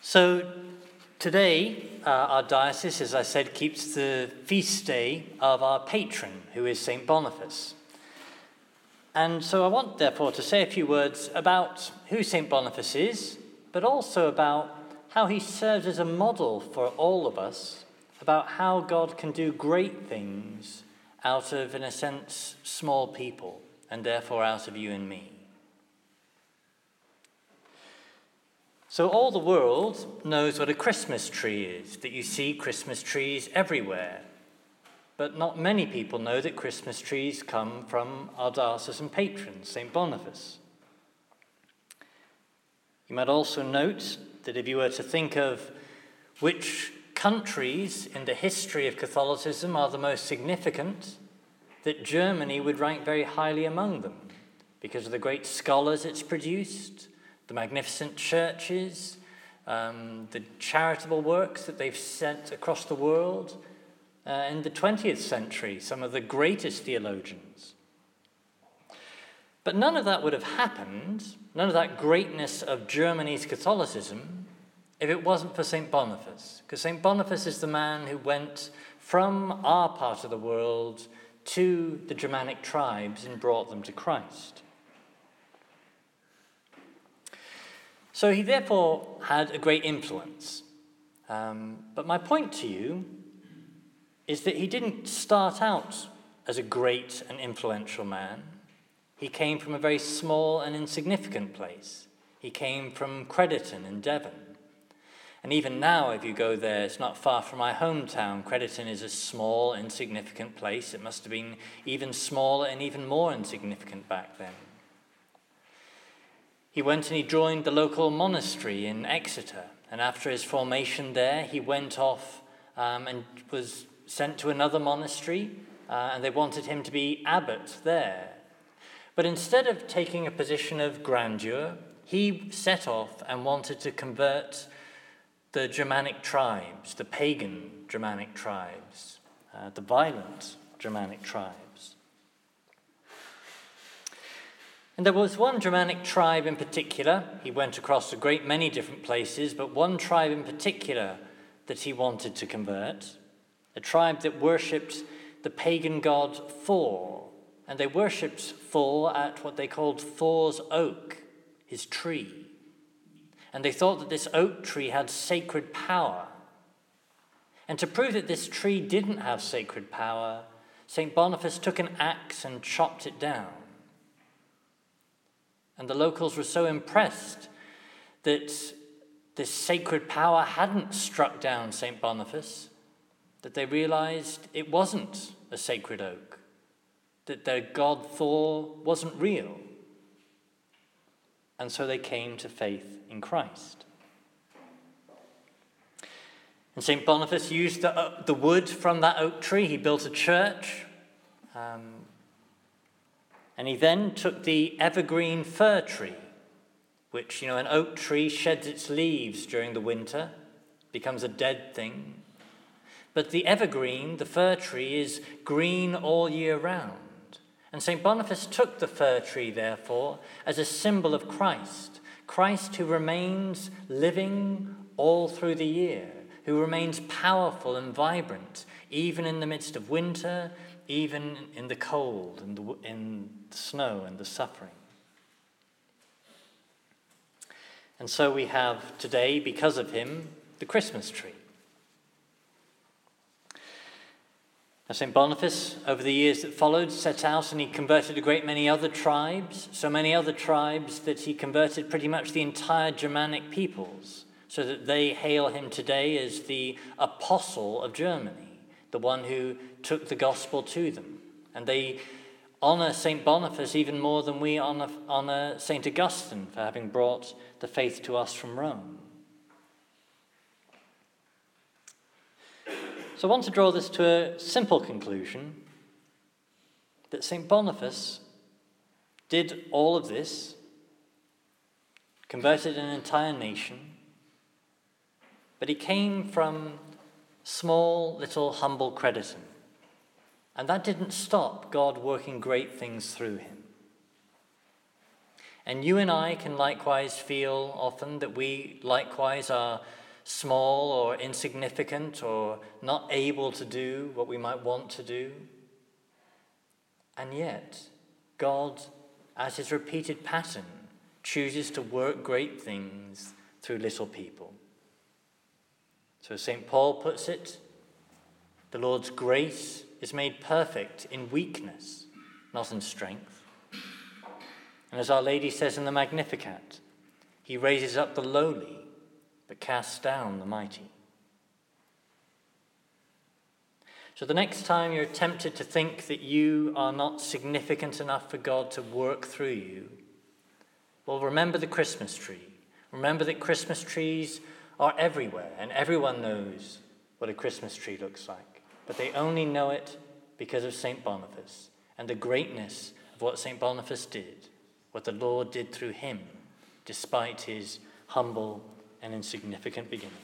So today, uh, our diocese, as I said, keeps the feast day of our patron, who is St. Boniface. And so I want, therefore, to say a few words about who St. Boniface is, but also about how he serves as a model for all of us about how God can do great things out of, in a sense, small people, and therefore out of you and me. So, all the world knows what a Christmas tree is, that you see Christmas trees everywhere. But not many people know that Christmas trees come from our diocesan patron, St. Boniface. You might also note that if you were to think of which countries in the history of Catholicism are the most significant, that Germany would rank very highly among them because of the great scholars it's produced, the magnificent churches, um, the charitable works that they've sent across the world. Uh, in the 20th century, some of the greatest theologians. But none of that would have happened, none of that greatness of Germany's Catholicism, if it wasn't for St. Boniface. Because St. Boniface is the man who went from our part of the world to the Germanic tribes and brought them to Christ. So he therefore had a great influence. Um, but my point to you is that he didn't start out as a great and influential man. He came from a very small and insignificant place. He came from Crediton in Devon. And even now, if you go there, it's not far from my hometown. Crediton is a small, insignificant place. It must have been even smaller and even more insignificant back then. He went and he joined the local monastery in Exeter. And after his formation there, he went off um, and was sent to another monastery, uh, and they wanted him to be abbot there. But instead of taking a position of grandeur, he set off and wanted to convert the Germanic tribes, the pagan Germanic tribes, uh, the violent Germanic tribes. And there was one Germanic tribe in particular, he went across a great many different places, but one tribe in particular that he wanted to convert, a tribe that worshipped the pagan god Thor. And they worshipped Thor at what they called Thor's oak, his tree. And they thought that this oak tree had sacred power. And to prove that this tree didn't have sacred power, St. Boniface took an axe and chopped it down. And the locals were so impressed that this sacred power hadn't struck down St. Boniface that they realized it wasn't a sacred oak, that their god Thor wasn't real. And so they came to faith in Christ. And St. Boniface used the, uh, the wood from that oak tree. He built a church. Um, and he then took the evergreen fir tree, which, you know, an oak tree sheds its leaves during the winter, becomes a dead thing. But the evergreen, the fir tree, is green all year round. And St. Boniface took the fir tree, therefore, as a symbol of Christ, Christ who remains living all through the year, who remains powerful and vibrant, even in the midst of winter, even in the cold and the, in the snow and the suffering. And so we have today, because of him, the Christmas tree. Now, St. Boniface, over the years that followed, set out and he converted a great many other tribes, so many other tribes that he converted pretty much the entire Germanic peoples, so that they hail him today as the apostle of Germany the one who took the gospel to them. And they honor St. Boniface even more than we honor, honor St. Augustine for having brought the faith to us from Rome. So I want to draw this to a simple conclusion that St. Boniface did all of this, converted an entire nation, but he came from small, little, humble Crediton. And that didn't stop God working great things through him. And you and I can likewise feel often that we likewise are small or insignificant or not able to do what we might want to do. And yet, God, as his repeated pattern, chooses to work great things through little people. So, St. Paul puts it the Lord's grace is made perfect in weakness, not in strength. And as Our Lady says in the Magnificat, He raises up the lowly, but casts down the mighty. So, the next time you're tempted to think that you are not significant enough for God to work through you, well, remember the Christmas tree. Remember that Christmas trees are everywhere, and everyone knows what a Christmas tree looks like. But they only know it because of St. Boniface and the greatness of what St. Boniface did, what the Lord did through him, despite his humble and insignificant beginning.